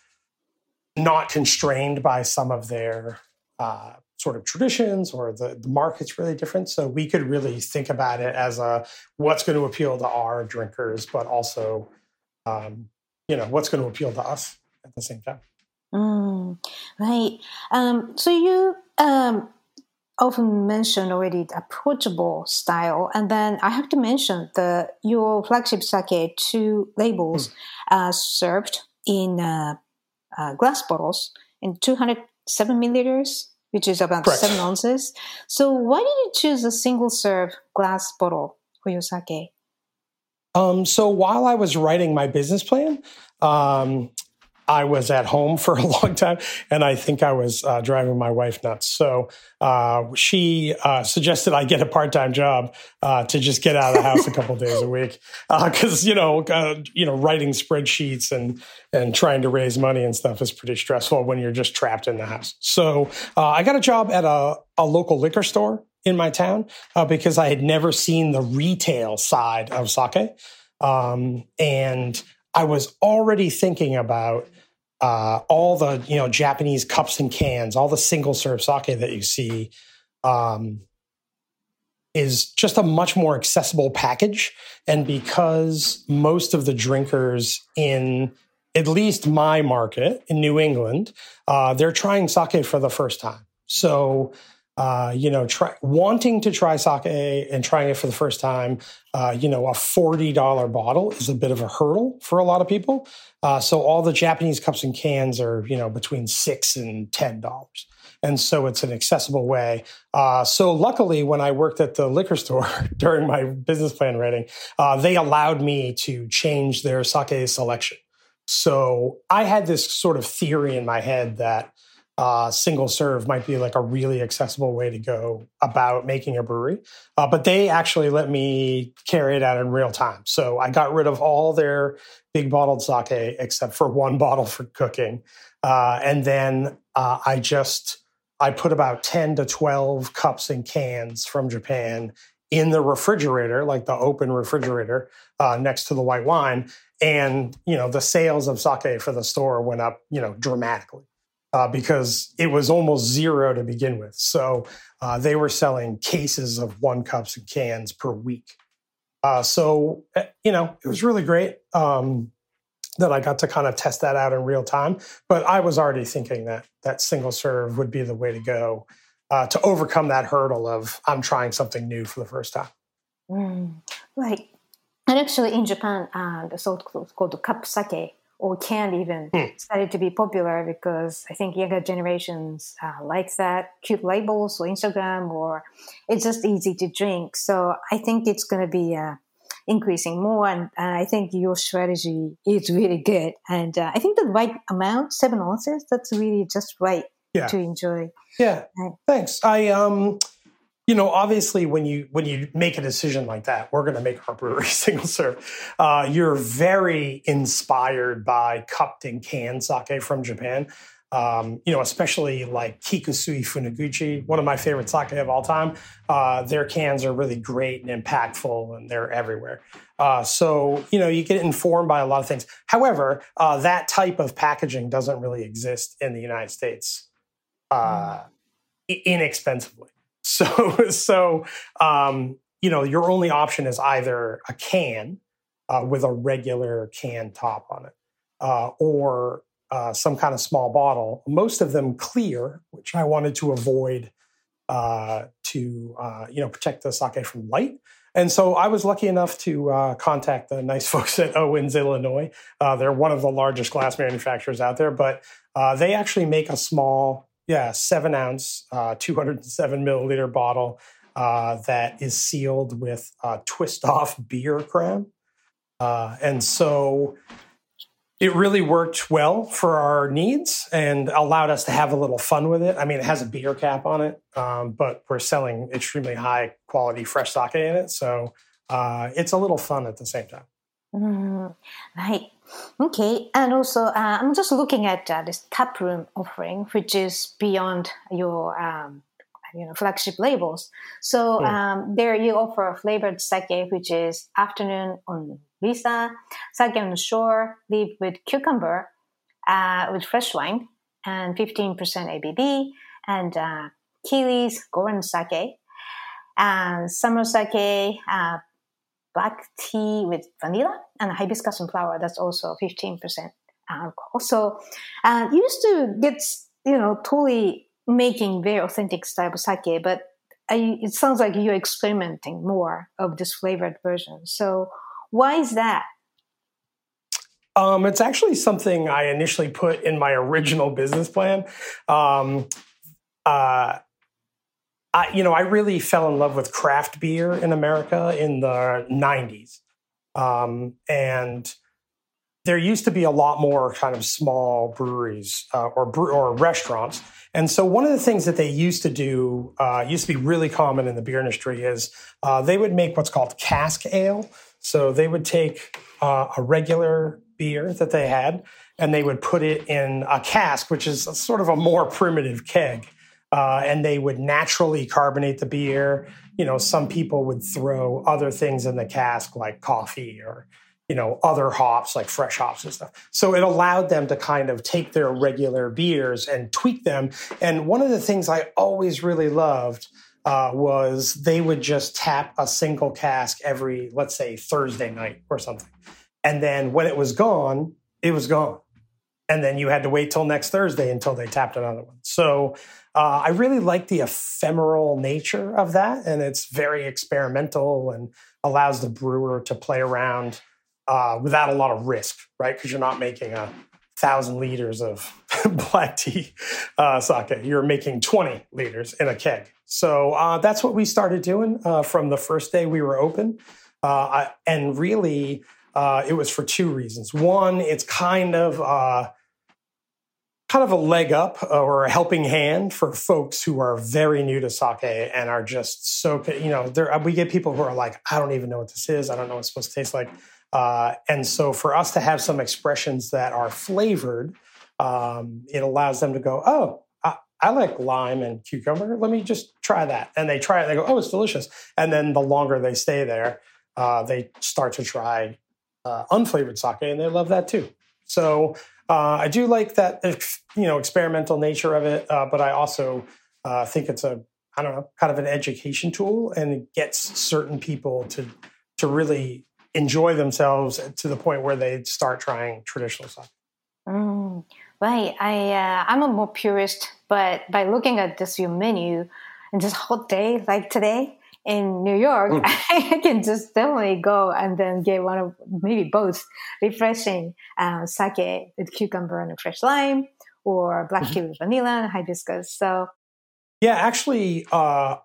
not constrained by some of their uh, sort of traditions or the, the market's really different. So we could really think about it as a what's going to appeal to our drinkers, but also, um, you know, what's going to appeal to us at the same time. Mm, right. Um, so you um, often mentioned already the approachable style, and then I have to mention the your flagship sake two labels uh, served in uh, uh, glass bottles in 207 milliliters, which is about Correct. seven ounces. So why did you choose a single serve glass bottle for your sake? Um, so while I was writing my business plan, um, I was at home for a long time, and I think I was uh, driving my wife nuts. So uh, she uh, suggested I get a part-time job uh, to just get out of the house a couple days a week, because you know, uh, you know, writing spreadsheets and and trying to raise money and stuff is pretty stressful when you're just trapped in the house. So uh, I got a job at a, a local liquor store in my town uh, because I had never seen the retail side of sake. Um, and I was already thinking about uh, all the you know Japanese cups and cans, all the single serve sake that you see, um, is just a much more accessible package. And because most of the drinkers in at least my market in New England, uh, they're trying sake for the first time. So uh, you know, try, wanting to try sake and trying it for the first time, uh, you know, a $40 bottle is a bit of a hurdle for a lot of people. Uh, so all the Japanese cups and cans are, you know, between six and $10. And so it's an accessible way. Uh, so luckily, when I worked at the liquor store during my business plan writing, uh, they allowed me to change their sake selection. So I had this sort of theory in my head that uh, single serve might be like a really accessible way to go about making a brewery. Uh, but they actually let me carry it out in real time. So I got rid of all their big bottled sake except for one bottle for cooking. Uh, and then uh, I just I put about 10 to 12 cups and cans from Japan in the refrigerator, like the open refrigerator uh, next to the white wine. And, you know, the sales of sake for the store went up, you know, dramatically uh, because it was almost zero to begin with. So uh, they were selling cases of one cups and cans per week. Uh, so, eh, you know, it was really great um, that I got to kind of test that out in real time. But I was already thinking that that single serve would be the way to go uh, to overcome that hurdle of I'm trying something new for the first time. Mm, right. And actually, in Japan, uh, the so called the cup sake or can't even mm. started to be popular because I think younger generations uh, like that cute labels or Instagram or it's just easy to drink. So I think it's going to be uh, increasing more, and, and, I think your strategy is really good. And uh, I think the right amount, seven ounces, that's really just right yeah. to enjoy. Yeah, thanks. I um you know, obviously, when you when you make a decision like that, we're going to make our brewery single serve. Uh, you're very inspired by cupped and canned sake from Japan. Um, you know, especially like Kikusui Funaguchi, one of my favorite sake of all time. Uh, their cans are really great and impactful, and they're everywhere. Uh, so, you know, you get informed by a lot of things. However, uh, that type of packaging doesn't really exist in the United States uh, inexpensively. So, so um, you know, your only option is either a can uh, with a regular can top on it, uh, or uh, some kind of small bottle. Most of them clear, which I wanted to avoid uh, to uh, you know protect the sake from light. And so I was lucky enough to uh, contact the nice folks at Owens-Illinois. they're one of the largest glass manufacturers out there, but they actually make a small yeah, seven ounce, uh, 207 milliliter bottle uh, that is sealed with uh, twist off beer crown. Uh, and so it really worked well for our needs and allowed us to have a little fun with it. I mean, it has a beer cap on it, um, but we're selling extremely high quality fresh sake in it. So uh, it's a little fun at the same time. Mm, right. Okay. And also, uh, I'm just looking at uh, this tap room offering, which is beyond your um, you know flagship labels. So mm. um, there you offer flavored sake, which is afternoon on Lisa, sake on the shore, leave with cucumber, uh, with fresh wine, and 15% ABV, and uh, Keeley's Goran sake, and summer sake, uh, black tea with vanilla and hibiscus and flower. That's also 15% alcohol. So uh, used to get, you know, totally making very authentic style of sake, but I, it sounds like you're experimenting more of this flavored version. So why is that? Um, it's actually something I initially put in my original business plan. Um, uh, I, you know, I really fell in love with craft beer in America in the 90s. Um, and there used to be a lot more kind of small breweries uh, or or restaurants. And so one of the things that they used to do uh, used to be really common in the beer industry is uh, they would make what's called cask ale. So they would take uh, a regular beer that they had and they would put it in a cask, which is sort of a more primitive keg uh, and they would naturally carbonate the beer. You know, some people would throw other things in the cask like coffee or you know other hops like fresh hops and stuff. So it allowed them to kind of take their regular beers and tweak them. And one of the things I always really loved uh, was they would just tap a single cask every, let's say, Thursday night or something. And then when it was gone, it was gone. And then you had to wait till next Thursday until they tapped another one. So uh, I really like the ephemeral nature of that, and it's very experimental and allows the brewer to play around uh, without a lot of risk, right? Because you're not making a thousand liters of black tea uh, sake. You're making 20 liters in a keg. So uh, that's what we started doing uh, from the first day we were open. Uh, I, and really, uh, it was for two reasons. One, it's kind of uh, kind of a leg up or a helping hand for folks who are very new to sake and are just so you know there we get people who are like i don't even know what this is. I don't know what it's supposed to taste like. Uh, and so for us to have some expressions that are flavored um, it allows them to go oh I, I like lime and cucumber. Let me just try that. And they try it they go oh it's delicious. And then the longer they stay there uh, they start to try uh, unflavored sake and they love that too. So uh, I do like that, you know, experimental nature of it, uh, but I also uh, think it's a, I don't know, kind of an education tool, and it gets certain people to to really enjoy themselves to the point where they start trying traditional stuff. Mm, right. I uh, I'm a more purist, but by looking at this your menu and this hot day like today, in New York, mm. I can just definitely go and then get one of maybe both refreshing uh, sake with cucumber and fresh lime, or black tea mm-hmm. with vanilla and hibiscus. So, yeah, actually, uh,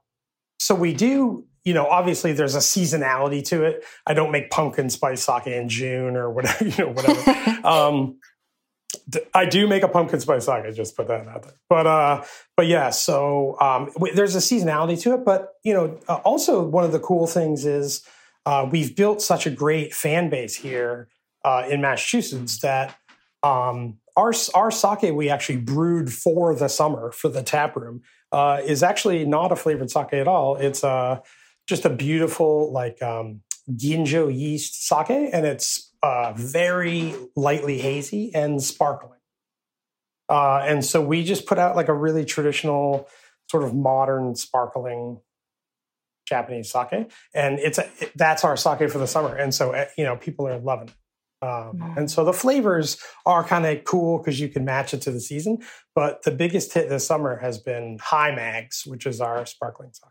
so we do. You know, obviously, there's a seasonality to it. I don't make pumpkin spice sake in June or whatever. You know, whatever. um, I do make a pumpkin spice sake. I just put that out there. But uh, but yeah. So um, there's a seasonality to it. But you know, uh, also one of the cool things is uh, we've built such a great fan base here uh, in Massachusetts that um, our our sake we actually brewed for the summer for the tap room uh, is actually not a flavored sake at all. It's uh, just a beautiful like um, ginjo yeast sake, and it's uh, very lightly hazy and sparkling. Uh, and so we just put out like a really traditional, sort of modern, sparkling Japanese sake, and it's a, it, that's our sake for the summer. And so eh, you know people are loving it. Um, mm. And so the flavors are kind of cool because you can match it to the season. But the biggest hit this summer has been High Mags, which is our sparkling sake.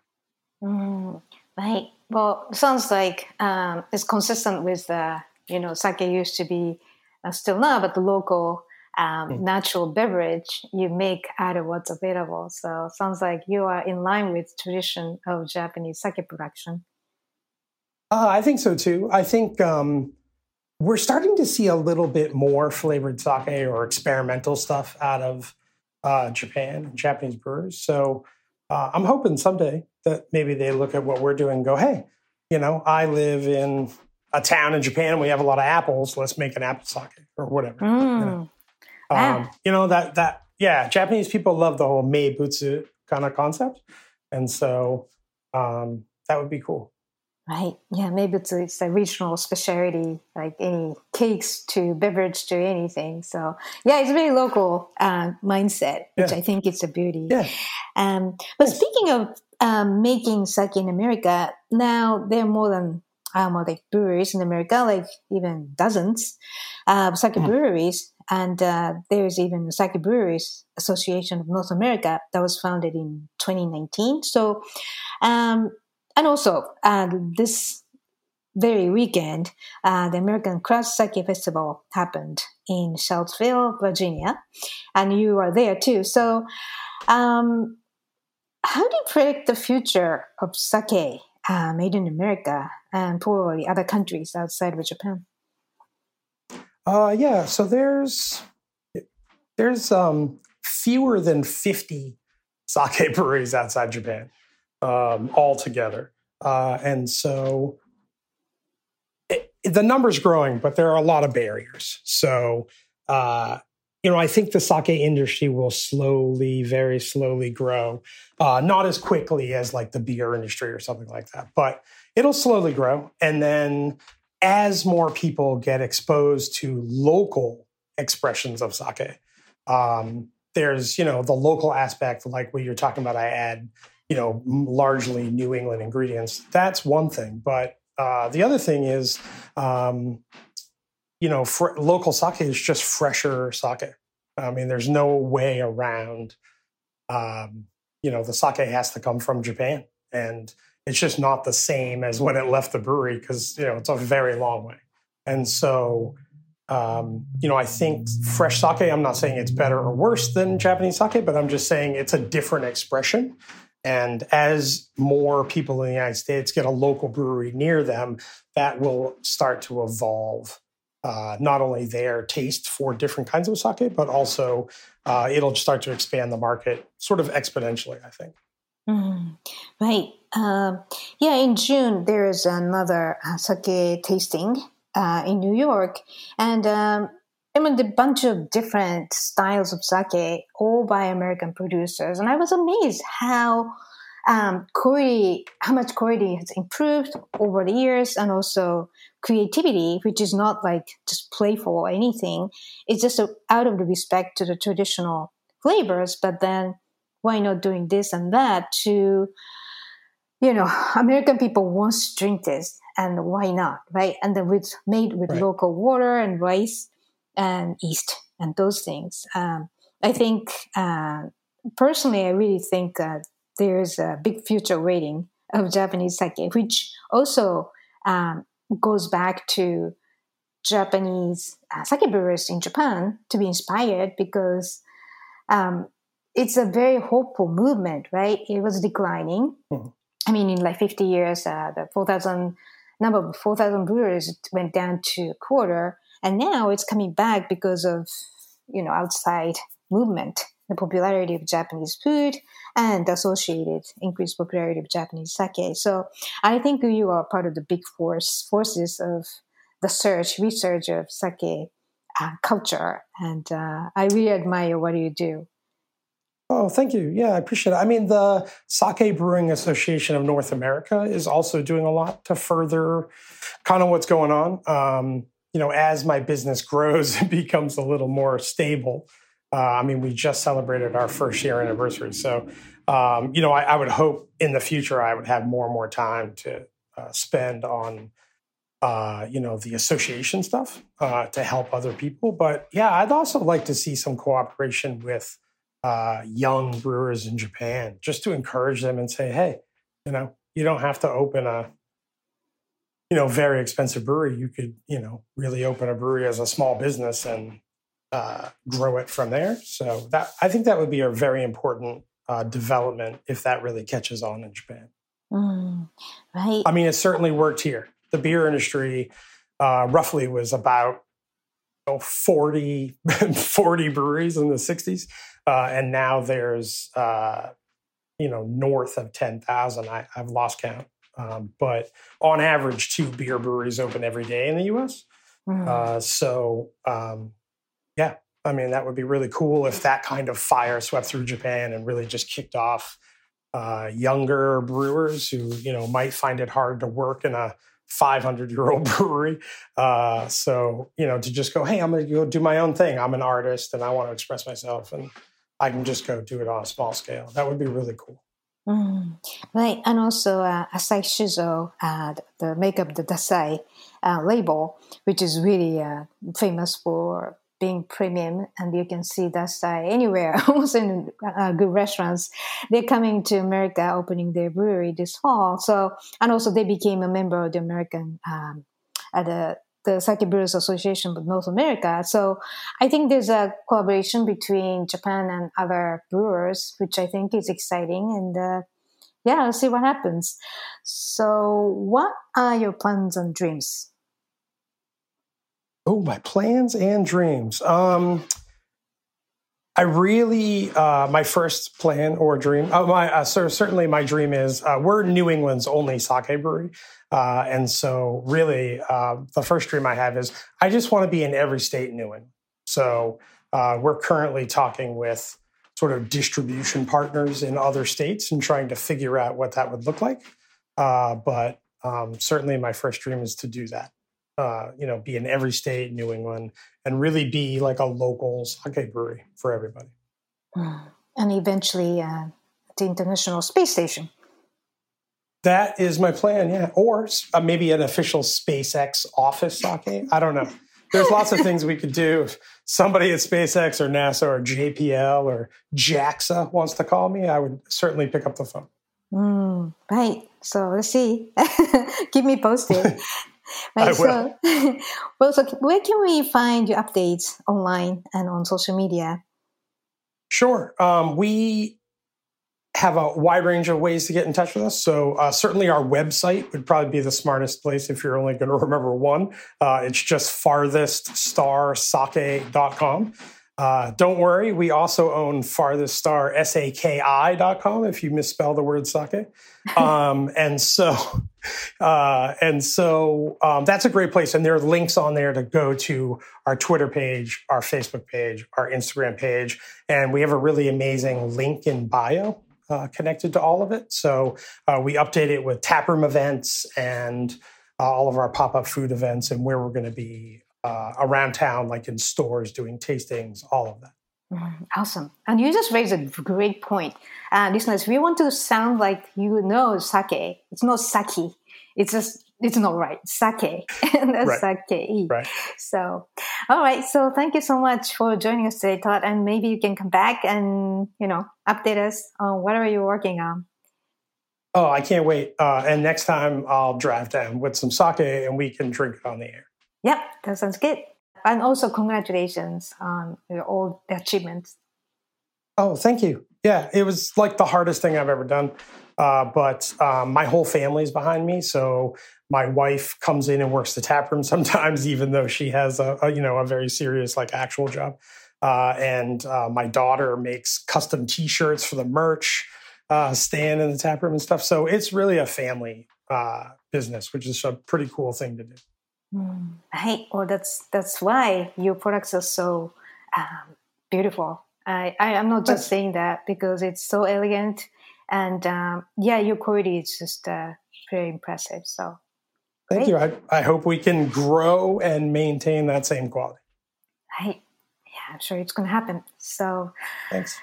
Mm, right. Well, sounds like um, it's consistent with the you know, sake used to be uh, still now, but the local um, mm. natural beverage you make out of what's available. So sounds like you are in line with tradition of Japanese sake production. Uh, I think so too. I think um, we're starting to see a little bit more flavored sake or experimental stuff out of uh, Japan and Japanese brewers. So uh, I'm hoping someday that maybe they look at what we're doing and go, hey, you know, I live in a town in Japan and we have a lot of apples. Let's make an apple sake or whatever. Mm. You, know? Um, you know that that yeah, Japanese people love the whole meibutsu kind of concept, and so um, that would be cool. Right. Yeah, meibutsu it's a regional specialty, like any cakes to beverage to anything. So yeah, it's a very local uh, mindset, which yeah. I think is a beauty. Yeah. Um, but speaking of um, making sake in America, now there are more than um, like breweries in America, like even dozens, uh, sake mm. breweries. And uh, there's even the Sake Breweries Association of North America that was founded in 2019. So, um, and also uh, this very weekend, uh, the American Craft Sake Festival happened in Charlottesville, Virginia, and you are there too. So, um, how do you predict the future of sake uh, made in America and probably other countries outside of Japan? Uh, yeah, so there's there's um, fewer than 50 sake breweries outside Japan um, altogether. Uh, and so it, the number's growing, but there are a lot of barriers. So, uh, you know, I think the sake industry will slowly, very slowly grow. Uh, not as quickly as like the beer industry or something like that, but it'll slowly grow. And then as more people get exposed to local expressions of sake, um, there's, you know, the local aspect, like what you're talking about, I add, you know, largely New England ingredients. That's one thing. But uh, the other thing is, um, you know, fr- local sake is just fresher sake. I mean, there's no way around. Um, you know, the sake has to come from Japan, and it's just not the same as when it left the brewery because you know it's a very long way. And so, um, you know, I think fresh sake. I'm not saying it's better or worse than Japanese sake, but I'm just saying it's a different expression. And as more people in the United States get a local brewery near them, that will start to evolve uh, not only their taste for different kinds of sake, but also uh, it'll start to expand the market sort of exponentially, I think. Mm, right. Um, yeah, in June, there is another uh, sake tasting uh, in New York. And um, I mean, a bunch of different styles of sake, all by American producers. And I was amazed how um, quality, how much quality has improved over the years, and also creativity, which is not like just playful or anything. It's just a, out of the respect to the traditional flavors, but then why not doing this and that to, you know, American people want to drink this, and why not, right? And then it's made with right. local water and rice and yeast and those things. Um, I think uh, personally, I really think that there's a big future waiting of Japanese sake, which also um, goes back to Japanese uh, sake brewers in Japan to be inspired because um, it's a very hopeful movement, right? It was declining. Mm-hmm. I mean, in like 50 years, uh, the 4,000 number of 4,000 brewers went down to a quarter, and now it's coming back because of you know outside movement the popularity of Japanese food and associated increased popularity of Japanese sake. So I think you are part of the big force forces of the search research of sake uh, culture, and uh, I really admire what you do. Oh, thank you. Yeah, I appreciate it. I mean, the Sake Brewing Association of North America is also doing a lot to further kind of what's going on. Um, you know, as my business grows, it becomes a little more stable. Uh, I mean, we just celebrated our first year anniversary. So, um, you know, I, I, would hope in the future I would have more and more time to uh, spend on, uh, you know, the association stuff uh, to help other people. But yeah, I'd also like to see some cooperation with uh, young brewers in Japan just to encourage them and say, hey, you know, you don't have to open a, you know, very expensive brewery. You could, you know, really open a brewery as a small business and uh, grow it from there. So that I think that would be a very important uh, development if that really catches on in Japan. Mm, right. I mean, it certainly worked here. The beer industry uh, roughly was about you know, 40, 40 breweries in the 60s. Uh, and now there's, uh, you know, north of 10,000. I've lost count. Um, but on average, two beer breweries open every day in the US. Mm. Uh, so, um, yeah, I mean, that would be really cool if that kind of fire swept through Japan and really just kicked off uh, younger brewers who, you know, might find it hard to work in a 500 year old brewery. Uh, so, you know, to just go, hey, I'm going to go do my own thing. I'm an artist and I want to express myself and I can just go do it on a small scale. That would be really cool. Mm, right. And also, uh, Asahi Shuzo, uh, the makeup, the Dassai uh, label, which is really uh, famous for being premium and you can see that anywhere almost in uh, good restaurants they're coming to america opening their brewery this fall so and also they became a member of the american um, at the the Sake Brewers Association of North America. So I think there's a collaboration between Japan and other brewers, which I think is exciting. And uh, yeah, let's see what happens. So, what are your plans and dreams Oh, my plans and dreams. Um, I really, uh, my first plan or dream, uh, my uh, so certainly my dream is uh, we're New England's only sake brewery, uh, and so really uh, the first dream I have is I just want to be in every state in New England. So we're currently talking with sort of distribution partners in other states and trying to figure out what that would look like. but um, certainly, my first dream is to do that uh, you know, be in every state in New England and really be like a local sake brewery for everybody. And eventually uh, the International Space Station. That is my plan, yeah. Or uh, maybe an official SpaceX office sake. I don't know. There's lots of things we could do. If somebody at SpaceX or NASA or JPL or JAXA wants to call me, I would certainly pick up the phone. Mm, right. So let's see. Keep me posted. Right. I so, well, so where can we find your updates online and on social media? Sure. Um, we have a wide range of ways to get in touch with us. So uh, certainly our website would probably be the smartest place if you're only going to remember one. Uh, it's just fartheststarsake.com. Uh, don't worry, we also own fartheststar.saki.com if you misspell the word sake. Um, and so, uh, and so um, that's a great place. And there are links on there to go to our Twitter page, our Facebook page, our Instagram page. And we have a really amazing link in bio uh, connected to all of it. So uh, we update it with taproom events and uh, all of our pop up food events and where we're going to be uh, around town, like in stores, doing tastings, all of that. Mm, awesome. And you just raised a great point. Uh, listeners, we want to sound like you know sake. It's not sake. It's just it's not right. Sake. and that's right. sake. Right. So, all right. So thank you so much for joining us today, Todd. And maybe you can come back and, you know, update us on whatever you're working on. Oh, I can't wait. Uh, and next time I'll drive down with some sake and we can drink it on the air. Yep. That sounds good. And also congratulations on all the achievements. Oh, thank you. Yeah, it was like the hardest thing I've ever done. Uh, but um, my whole family is behind me. So my wife comes in and works the tap room sometimes, even though she has a, a you know a very serious like actual job. Uh, and uh, my daughter makes custom T-shirts for the merch uh, stand in the tap room and stuff. So it's really a family uh, business, which is a pretty cool thing to do. Mm. Hey, well, that's that's why your products are so um, beautiful. I, I am not just saying that because it's so elegant, and um, yeah, your quality is just uh, very impressive. So Thank you. I, I hope we can grow and maintain that same quality. Right. Yeah, I'm sure it's going to happen. So, thanks.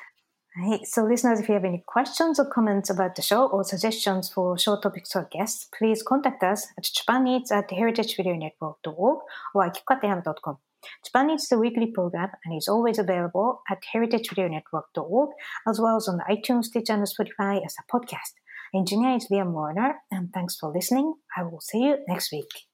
Right. So, listeners, if you have any questions or comments about the show or suggestions for show topics or guests, please contact us at japaneats at heritageradionetwork.org or at akikokatayama.com. Japan is the weekly program and is always available at heritageradionetwork.org as well as on the iTunes, Stitcher, and Spotify as a podcast. Engineer is Liam Warner, and thanks for listening. I will see you next week.